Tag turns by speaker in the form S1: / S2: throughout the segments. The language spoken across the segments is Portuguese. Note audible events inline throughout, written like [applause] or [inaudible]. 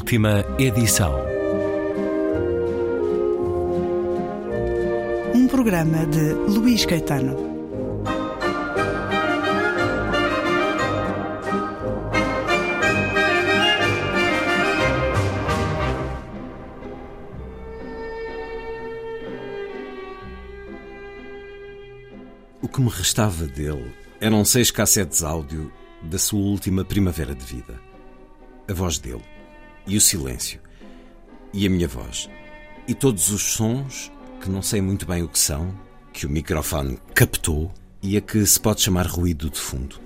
S1: Última edição.
S2: Um programa de Luís Caetano.
S3: O que me restava dele eram seis cassetes áudio da sua última primavera de vida. A voz dele, e o silêncio, e a minha voz, e todos os sons que não sei muito bem o que são, que o microfone captou e a que se pode chamar ruído de fundo.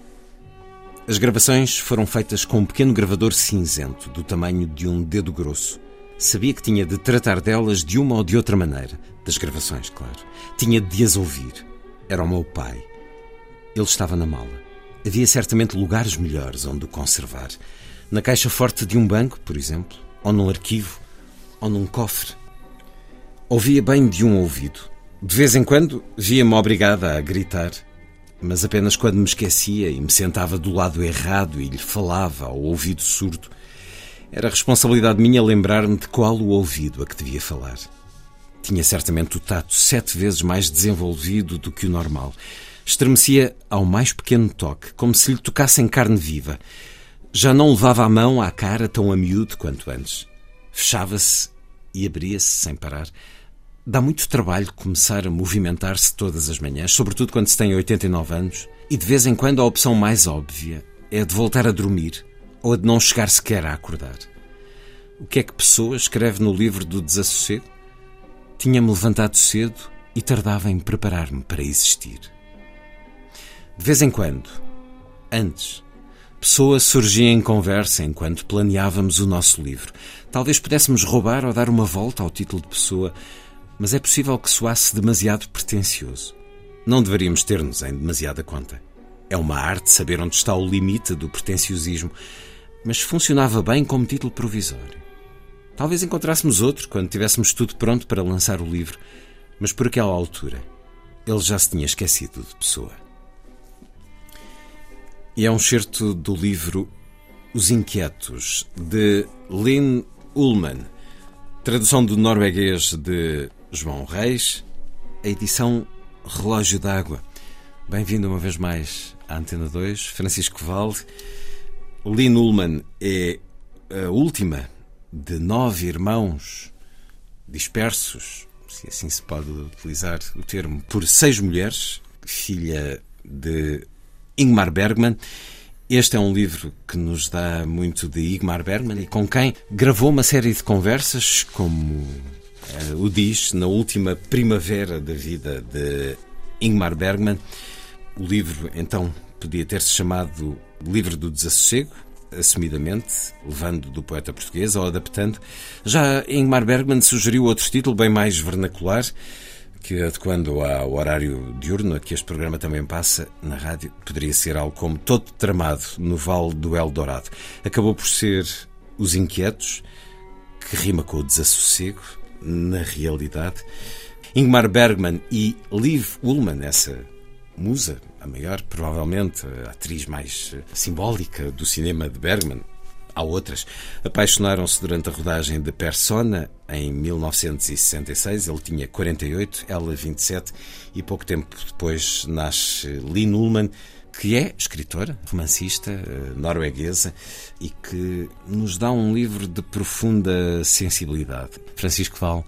S3: As gravações foram feitas com um pequeno gravador cinzento, do tamanho de um dedo grosso. Sabia que tinha de tratar delas de uma ou de outra maneira, das gravações, claro. Tinha de as ouvir. Era o meu pai. Ele estava na mala. Havia certamente lugares melhores onde o conservar. Na caixa forte de um banco, por exemplo, ou num arquivo, ou num cofre. Ouvia bem de um ouvido. De vez em quando via-me obrigada a gritar, mas apenas quando me esquecia e me sentava do lado errado e lhe falava ao ouvido surdo. Era responsabilidade minha lembrar-me de qual o ouvido a que devia falar. Tinha certamente o tato sete vezes mais desenvolvido do que o normal. Estremecia ao mais pequeno toque, como se lhe tocassem carne viva. Já não levava a mão à cara tão a miúdo quanto antes. Fechava-se e abria-se sem parar. Dá muito trabalho começar a movimentar-se todas as manhãs, sobretudo quando se tem 89 anos, e de vez em quando a opção mais óbvia é a de voltar a dormir ou a de não chegar sequer a acordar. O que é que Pessoa escreve no livro do desassossego? Tinha-me levantado cedo e tardava em preparar-me para existir. De vez em quando, antes, Pessoa surgia em conversa enquanto planeávamos o nosso livro. Talvez pudéssemos roubar ou dar uma volta ao título de Pessoa, mas é possível que soasse demasiado pretencioso. Não deveríamos ter-nos em demasiada conta. É uma arte saber onde está o limite do pretenciosismo, mas funcionava bem como título provisório. Talvez encontrássemos outro quando tivéssemos tudo pronto para lançar o livro, mas por aquela altura ele já se tinha esquecido de Pessoa. E é um certo do livro Os Inquietos, de Lynn Ullman, tradução do norueguês de João Reis, a edição Relógio d'Água. Bem-vindo uma vez mais à Antena 2, Francisco Valde. Lynn Ullman é a última de nove irmãos dispersos, se assim se pode utilizar o termo, por seis mulheres, filha de Ingmar Bergman. Este é um livro que nos dá muito de Ingmar Bergman e com quem gravou uma série de conversas, como uh, o diz, na última primavera da vida de Ingmar Bergman. O livro, então, podia ter-se chamado Livro do Desassossego, assumidamente, levando do poeta português ou adaptando. Já Ingmar Bergman sugeriu outro título bem mais vernacular, que adequando ao horário diurno a que este programa também passa na rádio, poderia ser algo como Todo Tramado no Vale do Eldorado. Acabou por ser Os Inquietos, que rima com o desassossego, na realidade. Ingmar Bergman e Liv Ullmann, essa musa, a maior, provavelmente, a atriz mais simbólica do cinema de Bergman, há outras, apaixonaram-se durante a rodagem de Persona em 1966. Ele tinha 48, ela 27, e pouco tempo depois nasce Lynn Ullman, que é escritora, romancista norueguesa e que nos dá um livro de profunda sensibilidade. Francisco Val,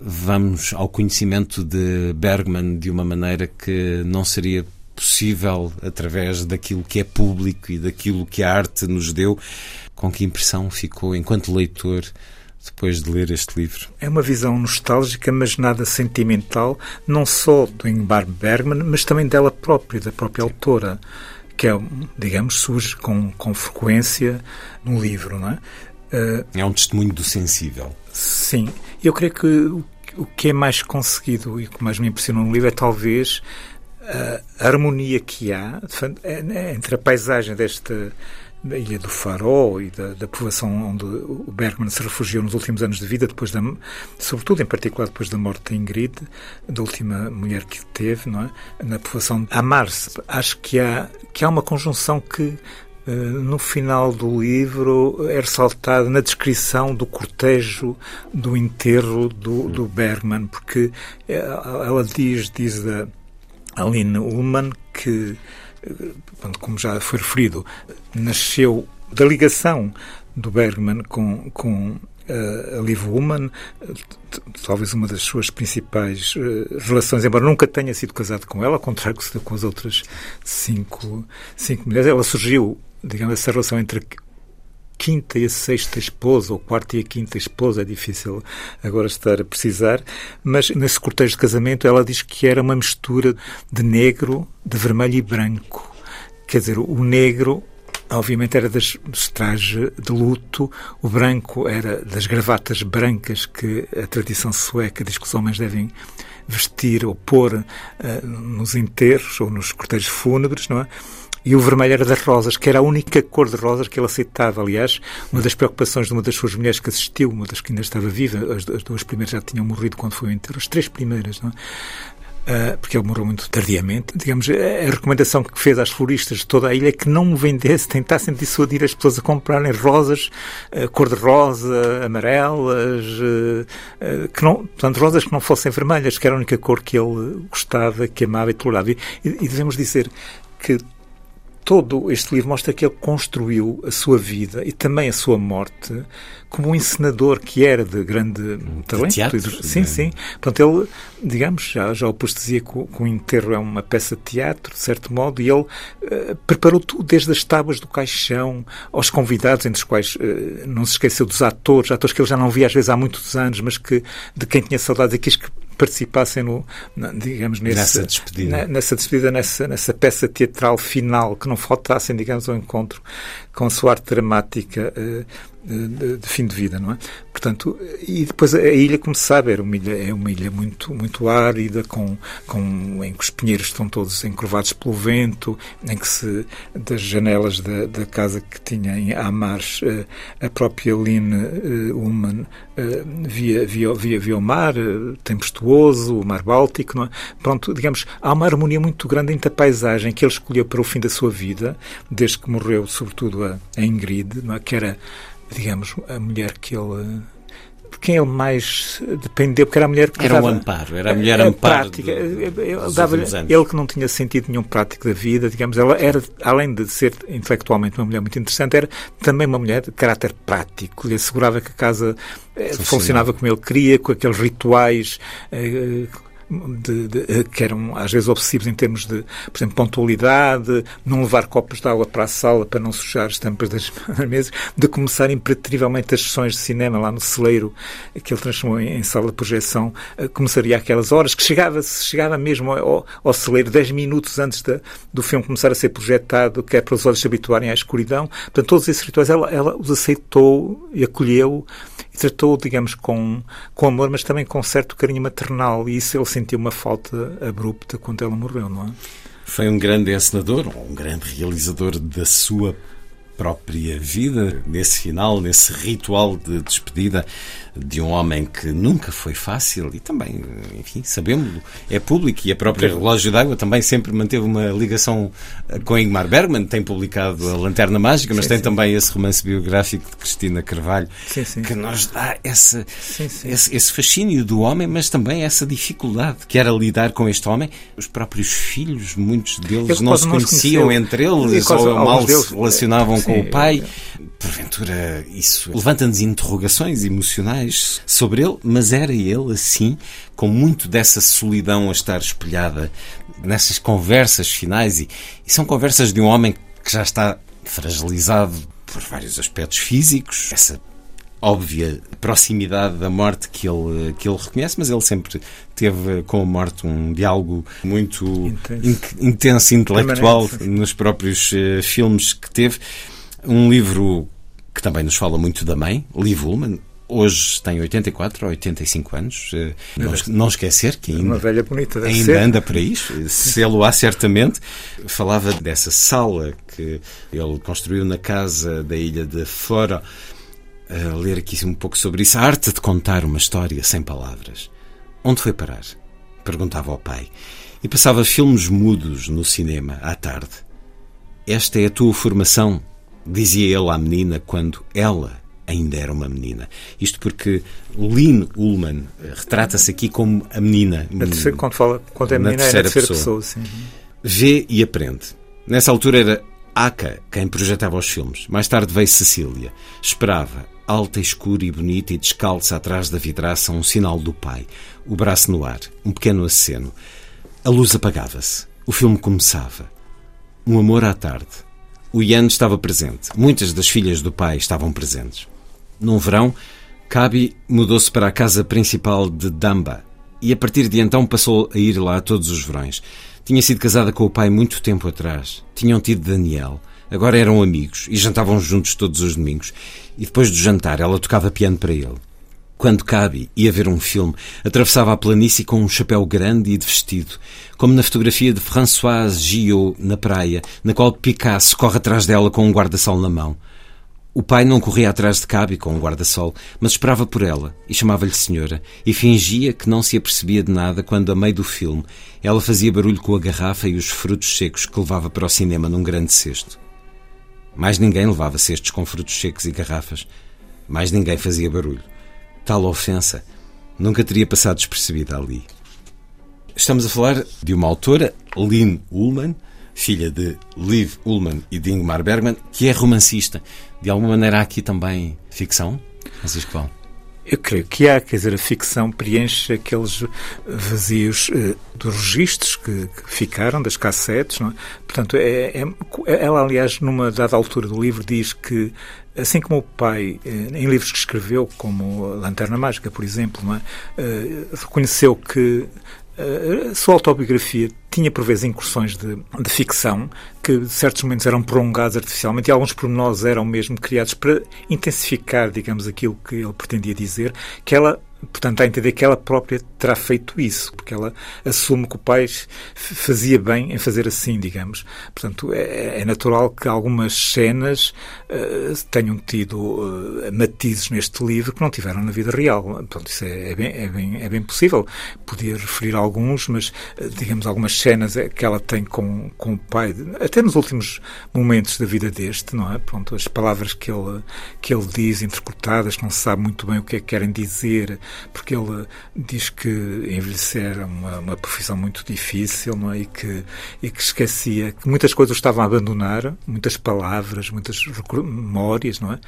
S3: vamos ao conhecimento de Bergman de uma maneira que não seria possível através daquilo que é público e daquilo que a arte nos deu. Com que impressão ficou enquanto leitor depois de ler este livro?
S4: É uma visão nostálgica, mas nada sentimental, não só do Ingmar Bergman, mas também dela própria, da própria autora, que é, digamos, surge com, com frequência no livro, não é?
S3: Uh, é um testemunho do sensível.
S4: Sim. Eu creio que o, o que é mais conseguido e o que mais me impressionou no livro é talvez a harmonia que há entre a paisagem desta da Ilha do Faro e da, da povoação onde o Bergman se refugiou nos últimos anos de vida, depois da, sobretudo em particular depois da morte de Ingrid, da última mulher que teve, não é? na povoação de Amar-se. Acho que há, que há uma conjunção que no final do livro é ressaltado na descrição do cortejo do enterro do, do Bergman, porque ela diz, diz a Aline Ullman que, como já foi referido, nasceu da ligação do Bergman com, com a Liv Ullmann, talvez uma das suas principais uh, relações, embora nunca tenha sido casado com ela, ao contrário que se com as outras cinco, cinco mulheres. Ela surgiu, digamos, essa relação entre quinta e a sexta esposa, ou quarta e a quinta esposa, é difícil agora estar a precisar, mas nesse cortejo de casamento ela diz que era uma mistura de negro, de vermelho e branco. Quer dizer, o negro obviamente era das, dos trajes de luto, o branco era das gravatas brancas que a tradição sueca diz que os homens devem vestir ou pôr uh, nos enterros ou nos cortejos fúnebres, não é? E o vermelho era das rosas, que era a única cor de rosas que ele aceitava. Aliás, uma das preocupações de uma das suas mulheres que assistiu, uma das que ainda estava viva, as, as duas primeiras já tinham morrido quando foi o enterro, as três primeiras, não é? Uh, porque ele morreu muito tardiamente. Digamos, a recomendação que fez às floristas de toda a ilha é que não vendesse, tentassem dissuadir as pessoas a comprarem rosas uh, cor-de-rosa, amarelas, uh, que não, portanto, rosas que não fossem vermelhas, que era a única cor que ele gostava, que amava e tolerava. E, e devemos dizer que todo este livro mostra que ele construiu a sua vida e também a sua morte como um encenador que era de grande talento. De
S3: teatro,
S4: sim,
S3: né?
S4: sim. Portanto, ele, digamos, já, já o dizia que o, que o enterro é uma peça de teatro, de certo modo, e ele uh, preparou tudo, desde as tábuas do caixão aos convidados, entre os quais uh, não se esqueceu dos atores, atores que ele já não via às vezes há muitos anos, mas que de quem tinha saudades e quis que participassem no, digamos, nesse,
S3: nessa despedida,
S4: nessa, despedida nessa, nessa peça teatral final, que não faltassem, digamos, ao encontro com a sua arte dramática uh, de, de, fim de vida, não é? Portanto, e depois a ilha, como se sabe, era uma ilha, é uma ilha muito, muito árida, com, com, em que os pinheiros estão todos encurvados pelo vento, em que se, das janelas da, da casa que tinha em Amars, eh, a própria Line eh, Ullman eh, via, via, via, via o mar tempestuoso, o mar Báltico, não é? Pronto, digamos, há uma harmonia muito grande entre a paisagem que ele escolheu para o fim da sua vida, desde que morreu, sobretudo, a, a Ingrid, não é? que era digamos, a mulher que ele de quem ele mais dependeu, porque era a mulher que
S3: era
S4: dava,
S3: um amparo, era a mulher a, amparo.
S4: Prática, ele, dava, ele que não tinha sentido nenhum prático da vida, digamos, ela era, além de ser intelectualmente uma mulher muito interessante, era também uma mulher de caráter prático, lhe assegurava que a casa eh, funcionava como ele queria, com aqueles rituais. Eh, de, de, eh, que eram às vezes obsessivos em termos de, por exemplo, pontualidade, não levar copos de água para a sala para não sujar as tampas das [laughs] mesas, de começar imperativamente as sessões de cinema lá no celeiro, que ele transformou em, em sala de projeção, eh, começaria aquelas horas, que chegava, chegava mesmo ao, ao celeiro 10 minutos antes do filme começar a ser projetado, que é para os olhos se habituarem à escuridão. Portanto, todos esses rituais ela, ela os aceitou e acolheu e tratou, digamos, com, com amor, mas também com certo carinho maternal. E isso ele sentiu uma falta abrupta quando ela morreu, não é?
S3: Foi um grande encenador, um grande realizador da sua própria vida, nesse final, nesse ritual de despedida de um homem que nunca foi fácil e também, enfim, sabemos, é público e a própria Relógio d'Água também sempre manteve uma ligação com Ingmar Bergman, tem publicado A Lanterna Mágica, mas sim, tem sim. também esse romance biográfico de Cristina Carvalho
S4: sim,
S3: que nos dá esse, esse, esse, fascínio do homem, mas também essa dificuldade que era lidar com este homem. Os próprios filhos, muitos deles não se conheciam entre eles ou mal se relacionavam com o pai. Porventura, isso levanta-nos interrogações emocionais sobre ele, mas era ele assim, com muito dessa solidão a estar espelhada nessas conversas finais, e, e são conversas de um homem que já está fragilizado por vários aspectos físicos, essa óbvia proximidade da morte que ele, que ele reconhece, mas ele sempre teve com a morte um diálogo muito intenso, in, intenso intelectual nos próprios uh, filmes que teve. Um livro que também nos fala muito da mãe, Liv Ullmann, hoje tem 84 ou 85 anos. Eh, não, não esquecer que ainda,
S4: uma velha bonita,
S3: ainda
S4: ser.
S3: anda para isso, se ele o há certamente. Falava dessa sala que ele construiu na casa da ilha de Fora. A ler aqui um pouco sobre isso. A arte de contar uma história sem palavras. Onde foi parar? Perguntava ao pai. E passava filmes mudos no cinema à tarde. Esta é a tua formação, dizia ele à menina quando ela ainda era uma menina. Isto porque Lynn Ullman eh, retrata-se aqui como a menina.
S4: A terceira, quando, fala, quando é menina, é na terceira pessoa. pessoa
S3: Vê e aprende. Nessa altura era Aka quem projetava os filmes. Mais tarde veio Cecília. Esperava, alta, escura e bonita e descalça atrás da vidraça, um sinal do pai. O braço no ar, um pequeno aceno. A luz apagava-se. O filme começava. Um amor à tarde. O Ian estava presente. Muitas das filhas do pai estavam presentes. Num verão, Kabi mudou-se para a casa principal de Damba e a partir de então passou a ir lá todos os verões. Tinha sido casada com o pai muito tempo atrás. Tinham tido Daniel. Agora eram amigos e jantavam juntos todos os domingos. E depois do jantar, ela tocava piano para ele. Quando Cabe ia ver um filme, atravessava a planície com um chapéu grande e de vestido, como na fotografia de Françoise Gillot na praia, na qual Picasso corre atrás dela com um guarda-sol na mão. O pai não corria atrás de Cabe com um guarda-sol, mas esperava por ela e chamava-lhe senhora e fingia que não se apercebia de nada quando, a meio do filme, ela fazia barulho com a garrafa e os frutos secos que levava para o cinema num grande cesto. Mais ninguém levava cestos com frutos secos e garrafas. Mais ninguém fazia barulho. Tal ofensa nunca teria passado despercebida ali. Estamos a falar de uma autora, Lynn Ullman, filha de Liv Ullman e de Ingmar Bergman, que é romancista. De alguma maneira há aqui também ficção, Francisco Val?
S4: Eu creio que há, quer dizer, a ficção preenche aqueles vazios eh, dos registros que, que, ficaram, das cassetes. Não é? Portanto, é, é, ela, aliás, numa dada altura do livro, diz que Assim como o pai, eh, em livros que escreveu, como Lanterna Mágica, por exemplo, é? Eh, reconheceu que eh, a sua autobiografia tinha por vezes incursões de, de ficção que certos momentos eram prolongados artificialmente e alguns pormenores eram mesmo criados para intensificar, digamos, aquilo que ele pretendia dizer, que ela Portanto, a entender que ela própria terá feito isso, porque ela assume que o pai fazia bem em fazer assim, digamos. Portanto, é, é natural que algumas cenas uh, tenham tido uh, matizes neste livro que não tiveram na vida real. Portanto, isso é, é, bem, é, bem, é bem possível. Podia referir alguns, mas, uh, digamos, algumas cenas que ela tem com, com o pai, até nos últimos momentos da vida deste, não é? Pronto, as palavras que ele, que ele diz, interpretadas, não se sabe muito bem o que é que querem dizer porque ele diz que envelhecer é uma, uma profissão muito difícil não é? e, que, e que esquecia que muitas coisas estavam a abandonar, muitas palavras, muitas memórias, não é?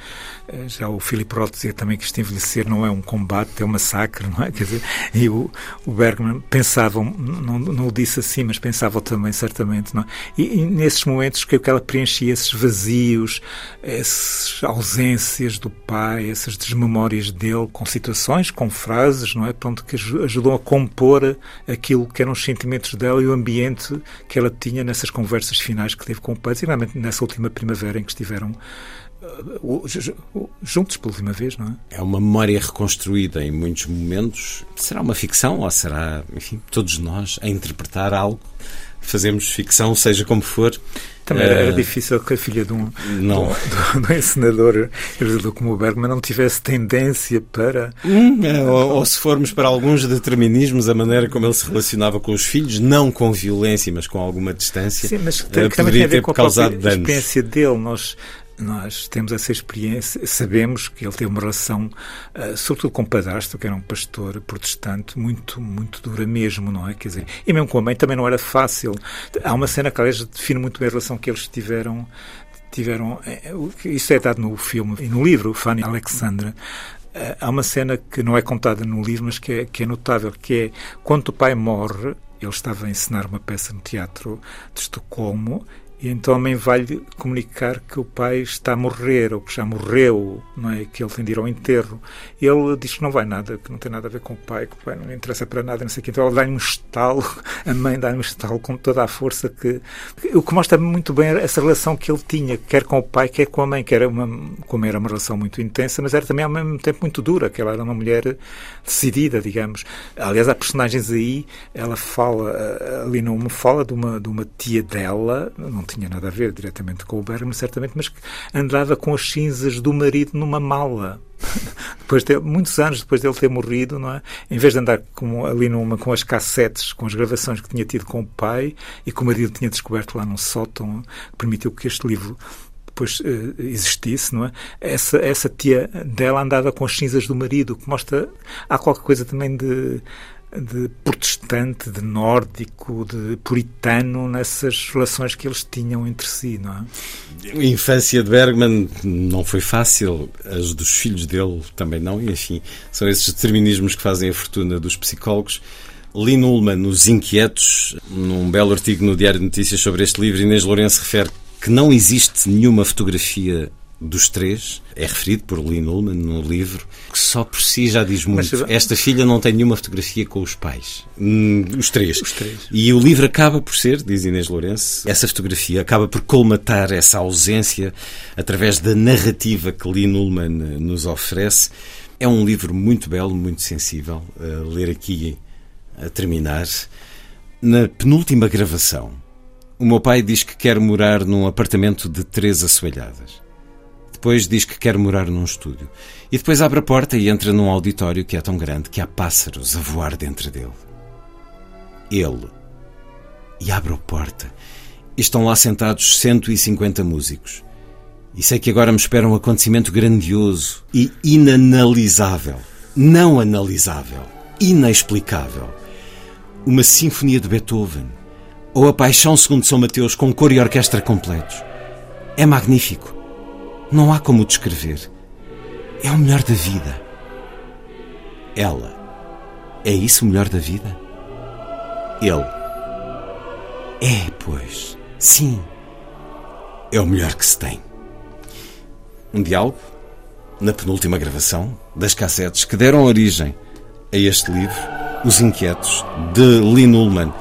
S4: Eh, já o Philip Roth dizia também que este envelhecer não é um combate, é um massacre, não é? Quer dizer, e o, o Bergman pensava, não, não o disse assim, mas pensava também, certamente, não é? E, e nesses momentos que ela preenchia esses vazios, essas ausências do pai, essas desmemórias dele com situações, com frases, não é? Pronto, que ajudam a compor aquilo que eram os sentimentos dela e o ambiente que ela tinha nessas conversas finais que teve com o pai, realmente nessa última primavera em que estiveram uh, juntos pela última vez, não é?
S3: É uma memória reconstruída em muitos momentos. Será uma ficção ou será, enfim, todos nós a interpretar algo? Fazemos ficção, seja como for.
S4: Também era, era, eh, difícil que a filha de um, não. De, um, de um encenador como Bergman não tivesse tendência para.
S3: Hum, é, ou, ou, se formos para alguns determinismos, a maneira como ele se relacionava com os filhos, não com violência, mas com alguma distância,
S4: Sim, mas tem, uh, poderia ter causado danos. Experiência dele, nós nós temos essa experiência, sabemos que ele teve uma relação, uh, sobretudo com o padrasto, que era um pastor protestante, muito, muito dura mesmo, não é? Quer dizer, e mesmo com a mãe também não era fácil. Há uma cena que, aliás, define muito bem a relação que eles tiveram. tiveram eh, isso é dado no filme e no livro, Fanny Alexandra. Uh, há uma cena que não é contada no livro, mas que é, que é notável, que é quando o pai morre, ele estava a encenar uma peça no teatro de Estocolmo e então a mãe vai-lhe comunicar que o pai está a morrer, ou que já morreu, não é? que ele tem de ir ao enterro. E ele diz que não vai nada, que não tem nada a ver com o pai, que o pai não lhe interessa para nada, não sei o quê. Então ela dá-lhe um estalo, [laughs] a mãe dá-lhe um estalo com toda a força que... O que mostra muito bem essa relação que ele tinha, quer com o pai, quer com a mãe, que era uma, como era uma relação muito intensa, mas era também ao mesmo tempo muito dura, que ela era uma mulher decidida, digamos. Aliás, há personagens aí, ela fala, ali não fala de uma, de uma tia dela, não tinha nada a ver diretamente com o Bergman, certamente, mas que andava com as cinzas do marido numa mala. [laughs] depois de, muitos anos depois dele ter morrido, não é? Em vez de andar com, ali numa, com as cassetes, com as gravações que tinha tido com o pai e que o marido tinha descoberto lá num sótão, permitiu que este livro depois uh, existisse, não é? Essa, essa tia dela andava com as cinzas do marido, que mostra. Há qualquer coisa também de de protestante, de nórdico, de puritano nessas relações que eles tinham entre si, não é?
S3: A infância de Bergman não foi fácil, as dos filhos dele também não, e enfim, são esses determinismos que fazem a fortuna dos psicólogos. Lynn Ullman, Os Inquietos, num belo artigo no Diário de Notícias sobre este livro, Inês Lourenço refere que não existe nenhuma fotografia dos três, é referido por Lynn Ullman no livro, que só por si já diz muito. Mas, Esta filha não tem nenhuma fotografia com os pais. Hum, os três.
S4: Os três.
S3: E o livro acaba por ser, diz Inês Lourenço, essa fotografia acaba por colmatar essa ausência através da narrativa que Lynn Ullman nos oferece. É um livro muito belo, muito sensível. A ler aqui a terminar. Na penúltima gravação, o meu pai diz que quer morar num apartamento de três assoalhadas. Depois diz que quer morar num estúdio. E depois abre a porta e entra num auditório que é tão grande que há pássaros a voar dentro dele. Ele. E abre a porta. E estão lá sentados 150 músicos. E sei que agora me espera um acontecimento grandioso e inanalisável. Não analisável. Inexplicável. Uma sinfonia de Beethoven. Ou a Paixão segundo São Mateus com cor e orquestra completos. É magnífico. Não há como descrever. É o melhor da vida. Ela. É isso o melhor da vida? Ele. É, pois. Sim. É o melhor que se tem. Um diálogo, na penúltima gravação, das cassetes que deram origem a este livro, Os Inquietos, de Lynn Ullman.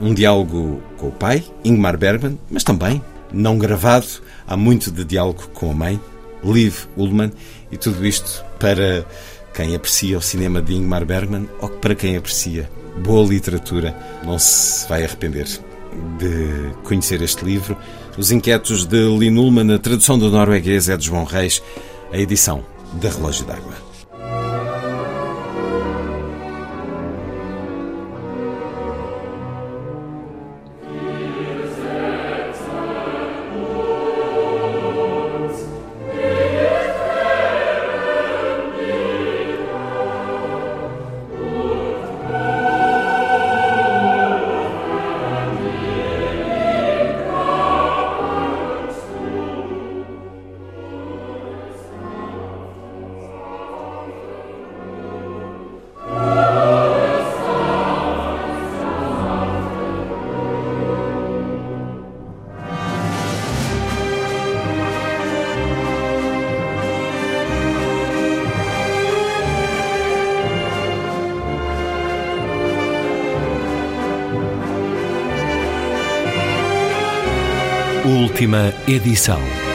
S3: Um diálogo com o pai, Ingmar Bergman, mas também, não gravado, há muito de diálogo com a mãe, Liv Ullmann, e tudo isto para quem aprecia o cinema de Ingmar Bergman ou para quem aprecia boa literatura, não se vai arrepender de conhecer este livro. Os Inquietos de Lin Ullmann, a tradução do norueguês é de João Reis, a edição da Relógio d'Água.
S1: Última edição.